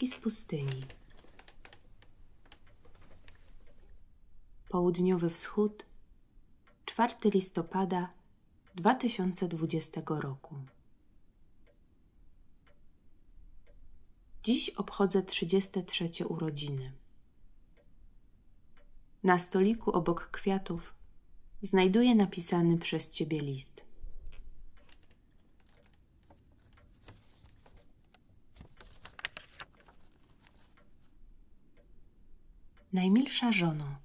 Notatki z pustyni. Południowy wschód, 4 listopada 2020 roku. Dziś obchodzę 33 urodziny. Na stoliku obok kwiatów znajduję napisany przez ciebie list. Najmilsza żono,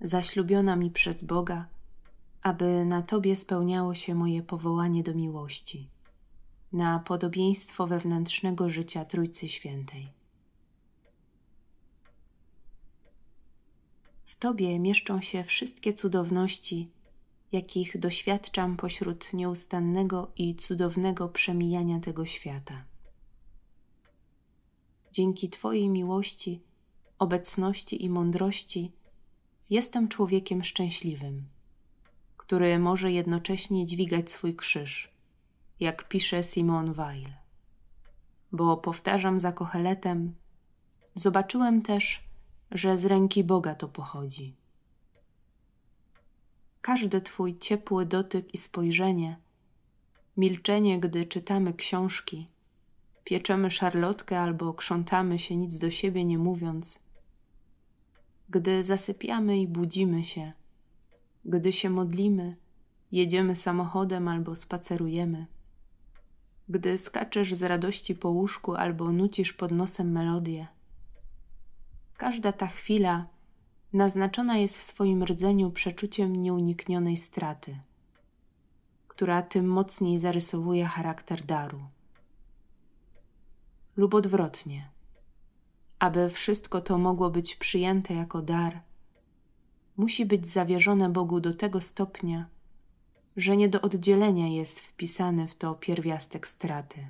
zaślubiona mi przez Boga, aby na Tobie spełniało się moje powołanie do miłości, na podobieństwo wewnętrznego życia Trójcy Świętej. W Tobie mieszczą się wszystkie cudowności, jakich doświadczam pośród nieustannego i cudownego przemijania tego świata. Dzięki Twojej miłości obecności i mądrości, jestem człowiekiem szczęśliwym, który może jednocześnie dźwigać swój krzyż, jak pisze Simone Weil. Bo powtarzam za Kocheletem, zobaczyłem też, że z ręki Boga to pochodzi. Każdy Twój ciepły dotyk i spojrzenie, milczenie, gdy czytamy książki, pieczemy szarlotkę albo krzątamy się nic do siebie nie mówiąc – gdy zasypiamy i budzimy się, gdy się modlimy, jedziemy samochodem albo spacerujemy, gdy skaczesz z radości po łóżku albo nucisz pod nosem melodię. Każda ta chwila naznaczona jest w swoim rdzeniu przeczuciem nieuniknionej straty, która tym mocniej zarysowuje charakter daru. Lub odwrotnie – aby wszystko to mogło być przyjęte jako dar, musi być zawierzone Bogu do tego stopnia, że nie do oddzielenia jest wpisany w to pierwiastek straty.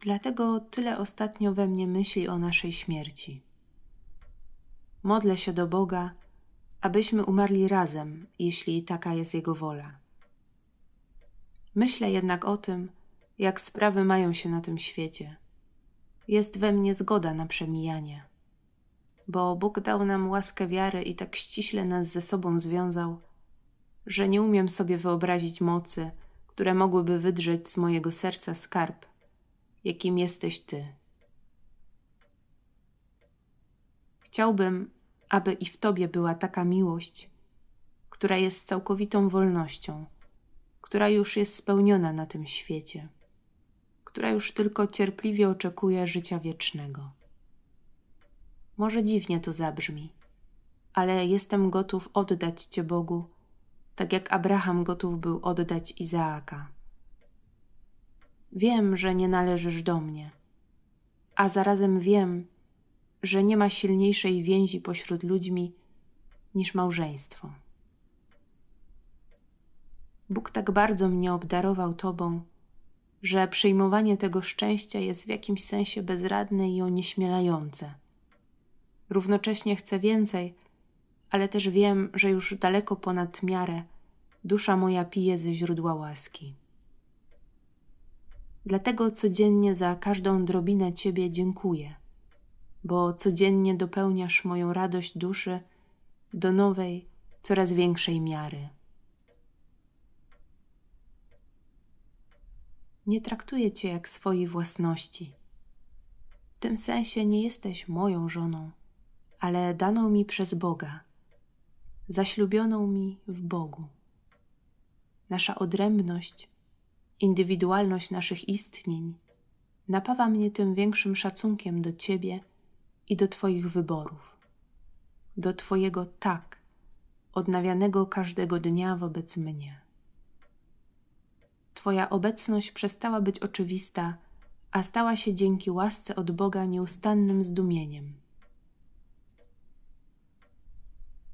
Dlatego tyle ostatnio we mnie myśli o naszej śmierci. Modlę się do Boga, abyśmy umarli razem, jeśli taka jest Jego wola. Myślę jednak o tym, jak sprawy mają się na tym świecie. Jest we mnie zgoda na przemijanie, bo Bóg dał nam łaskę wiary i tak ściśle nas ze sobą związał, że nie umiem sobie wyobrazić mocy, które mogłyby wydrzeć z mojego serca skarb, jakim jesteś Ty. Chciałbym, aby i w Tobie była taka miłość, która jest całkowitą wolnością, która już jest spełniona na tym świecie która już tylko cierpliwie oczekuje życia wiecznego. Może dziwnie to zabrzmi, ale jestem gotów oddać Cię Bogu, tak jak Abraham gotów był oddać Izaaka. Wiem, że nie należysz do mnie, a zarazem wiem, że nie ma silniejszej więzi pośród ludźmi niż małżeństwo. Bóg tak bardzo mnie obdarował Tobą, że przyjmowanie tego szczęścia jest w jakimś sensie bezradne i onieśmielające. Równocześnie chcę więcej, ale też wiem, że już daleko ponad miarę dusza moja pije ze źródła łaski. Dlatego codziennie za każdą drobinę Ciebie dziękuję, bo codziennie dopełniasz moją radość duszy do nowej, coraz większej miary. Nie traktuję cię jak swojej własności. W tym sensie nie jesteś moją żoną, ale daną mi przez Boga, zaślubioną mi w Bogu. Nasza odrębność, indywidualność naszych istnień napawa mnie tym większym szacunkiem do Ciebie i do Twoich wyborów, do Twojego tak, odnawianego każdego dnia wobec mnie. Twoja obecność przestała być oczywista, a stała się dzięki łasce od Boga nieustannym zdumieniem.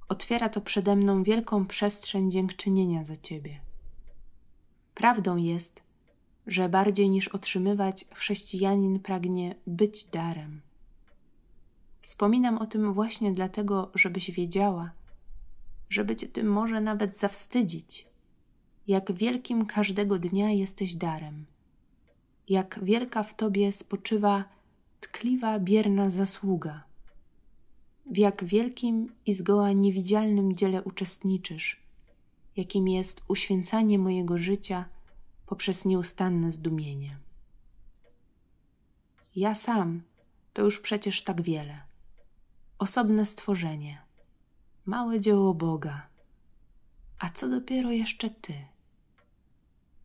Otwiera to przede mną wielką przestrzeń dziękczynienia za Ciebie. Prawdą jest, że bardziej niż otrzymywać, chrześcijanin pragnie być darem. Wspominam o tym właśnie dlatego, żebyś wiedziała, żeby Cię tym może nawet zawstydzić jak wielkim każdego dnia jesteś darem, jak wielka w Tobie spoczywa tkliwa, bierna zasługa, w jak wielkim i zgoła niewidzialnym dziele uczestniczysz, jakim jest uświęcanie mojego życia poprzez nieustanne zdumienie. Ja sam to już przecież tak wiele. Osobne stworzenie, małe dzieło Boga. A co dopiero jeszcze Ty?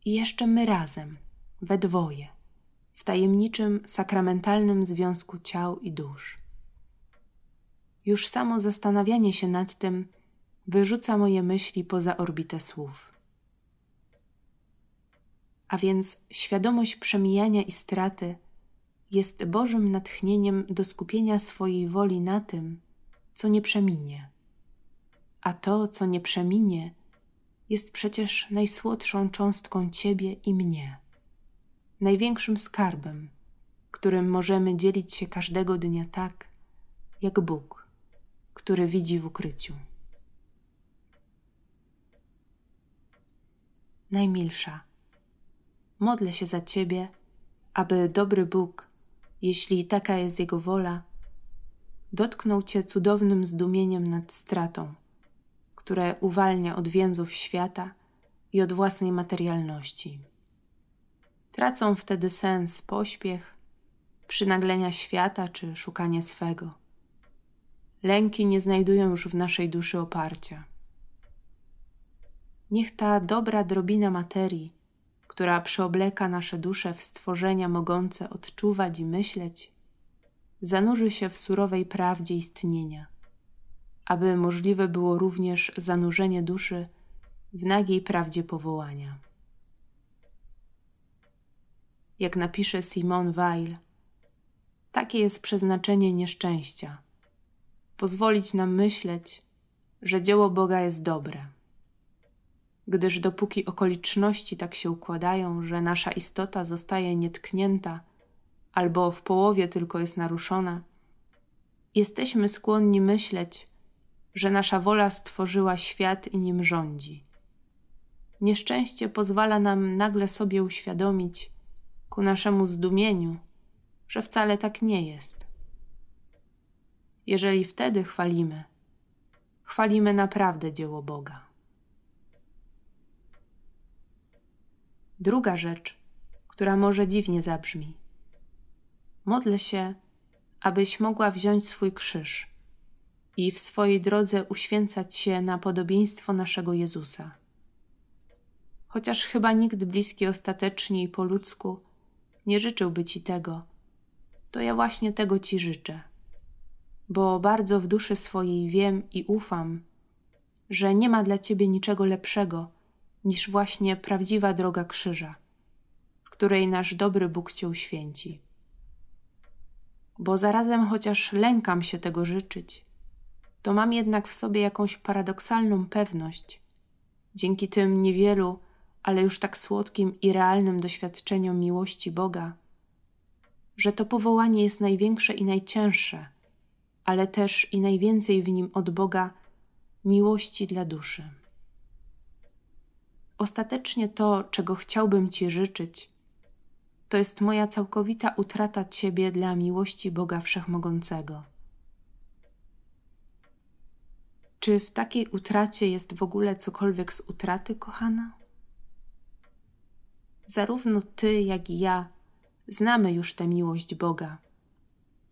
I jeszcze my razem, we dwoje, w tajemniczym, sakramentalnym związku ciał i dusz. Już samo zastanawianie się nad tym wyrzuca moje myśli poza orbitę słów. A więc świadomość przemijania i straty jest Bożym natchnieniem do skupienia swojej woli na tym, co nie przeminie. A to, co nie przeminie, jest przecież najsłodszą cząstką Ciebie i mnie, największym skarbem, którym możemy dzielić się każdego dnia tak, jak Bóg, który widzi w ukryciu. Najmilsza, modlę się za Ciebie, aby dobry Bóg jeśli taka jest Jego wola, dotknął Cię cudownym zdumieniem nad stratą, które uwalnia od więzów świata i od własnej materialności. Tracą wtedy sens pośpiech, przynaglenia świata czy szukanie swego. Lęki nie znajdują już w naszej duszy oparcia. Niech ta dobra drobina materii która przeobleka nasze dusze w stworzenia mogące odczuwać i myśleć, zanurzy się w surowej prawdzie istnienia, aby możliwe było również zanurzenie duszy w nagiej prawdzie powołania. Jak napisze Simone Weil, takie jest przeznaczenie nieszczęścia pozwolić nam myśleć, że dzieło Boga jest dobre gdyż dopóki okoliczności tak się układają, że nasza istota zostaje nietknięta albo w połowie tylko jest naruszona, jesteśmy skłonni myśleć, że nasza wola stworzyła świat i nim rządzi. Nieszczęście pozwala nam nagle sobie uświadomić, ku naszemu zdumieniu, że wcale tak nie jest. Jeżeli wtedy chwalimy, chwalimy naprawdę dzieło Boga. Druga rzecz, która może dziwnie zabrzmi. Modlę się, abyś mogła wziąć swój krzyż i w swojej drodze uświęcać się na podobieństwo naszego Jezusa. Chociaż chyba nikt bliski ostatecznie i po ludzku nie życzyłby ci tego, to ja właśnie tego ci życzę, bo bardzo w duszy swojej wiem i ufam, że nie ma dla ciebie niczego lepszego niż właśnie prawdziwa droga krzyża, w której nasz dobry Bóg Cię uświęci. Bo zarazem, chociaż lękam się tego życzyć, to mam jednak w sobie jakąś paradoksalną pewność, dzięki tym niewielu, ale już tak słodkim i realnym doświadczeniom miłości Boga, że to powołanie jest największe i najcięższe, ale też i najwięcej w nim od Boga miłości dla duszy. Ostatecznie to, czego chciałbym Ci życzyć, to jest moja całkowita utrata Ciebie dla miłości Boga Wszechmogącego. Czy w takiej utracie jest w ogóle cokolwiek z utraty, kochana? Zarówno Ty, jak i ja znamy już tę miłość Boga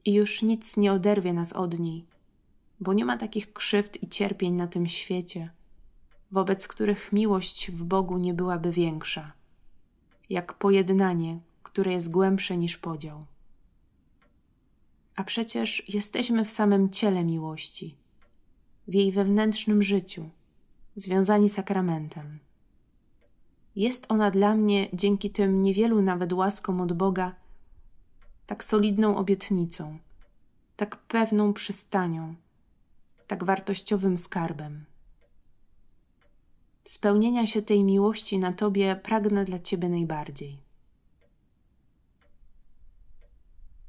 i już nic nie oderwie nas od niej, bo nie ma takich krzywd i cierpień na tym świecie – wobec których miłość w Bogu nie byłaby większa, jak pojednanie, które jest głębsze niż podział. A przecież jesteśmy w samym ciele miłości, w jej wewnętrznym życiu, związani sakramentem. Jest ona dla mnie dzięki tym niewielu nawet łaskom od Boga tak solidną obietnicą, tak pewną przystanią, tak wartościowym skarbem. Spełnienia się tej miłości na Tobie pragnę dla Ciebie najbardziej.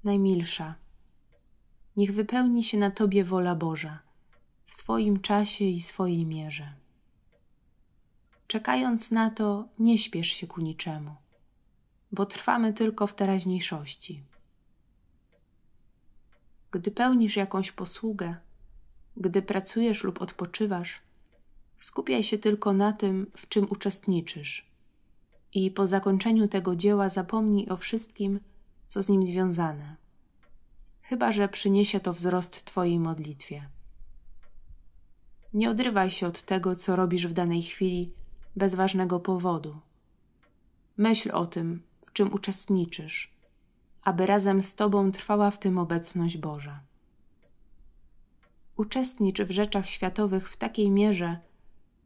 Najmilsza, niech wypełni się na Tobie wola Boża w swoim czasie i swojej mierze. Czekając na to, nie śpiesz się ku niczemu, bo trwamy tylko w teraźniejszości. Gdy pełnisz jakąś posługę, gdy pracujesz lub odpoczywasz, skupiaj się tylko na tym, w czym uczestniczysz. I po zakończeniu tego dzieła zapomnij o wszystkim, co z nim związane, chyba że przyniesie to wzrost Twojej modlitwie. Nie odrywaj się od tego, co robisz w danej chwili, bez ważnego powodu. Myśl o tym, w czym uczestniczysz, aby razem z Tobą trwała w tym obecność Boża. Uczestnicz w rzeczach światowych w takiej mierze,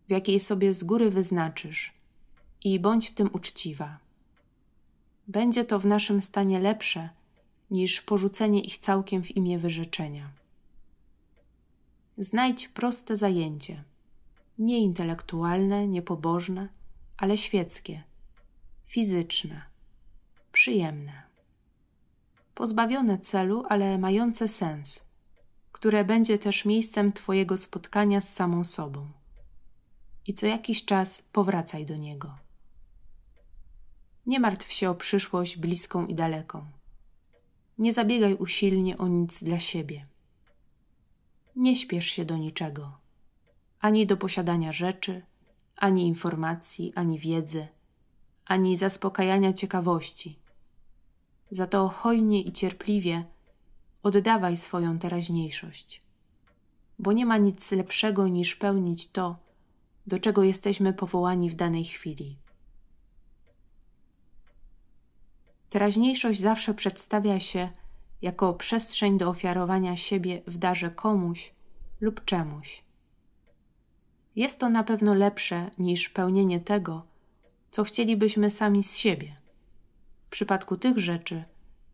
w jakiej sobie z góry wyznaczysz, i bądź w tym uczciwa. Będzie to w naszym stanie lepsze niż porzucenie ich całkiem w imię wyrzeczenia. Znajdź proste zajęcie, nie intelektualne, nie pobożne, ale świeckie, fizyczne, przyjemne. Pozbawione celu, ale mające sens, które będzie też miejscem Twojego spotkania z samą sobą. I co jakiś czas powracaj do niego. Nie martw się o przyszłość bliską i daleką. Nie zabiegaj usilnie o nic dla siebie. Nie śpiesz się do niczego, ani do posiadania rzeczy, ani informacji, ani wiedzy, ani zaspokajania ciekawości. Za to hojnie i cierpliwie oddawaj swoją teraźniejszość, bo nie ma nic lepszego niż pełnić to, do czego jesteśmy powołani w danej chwili. Teraźniejszość zawsze przedstawia się jako przestrzeń do ofiarowania siebie w darze komuś lub czemuś. Jest to na pewno lepsze niż pełnienie tego, co chcielibyśmy sami z siebie. W przypadku tych rzeczy,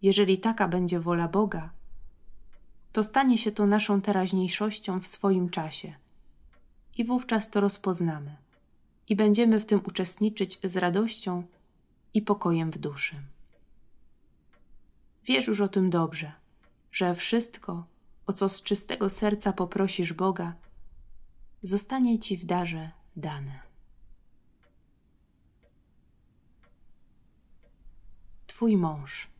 jeżeli taka będzie wola Boga, to stanie się to naszą teraźniejszością w swoim czasie i wówczas to rozpoznamy i będziemy w tym uczestniczyć z radością i pokojem w duszy. Wiesz już o tym dobrze, że wszystko, o co z czystego serca poprosisz Boga, zostanie Ci w darze dane. Twój mąż.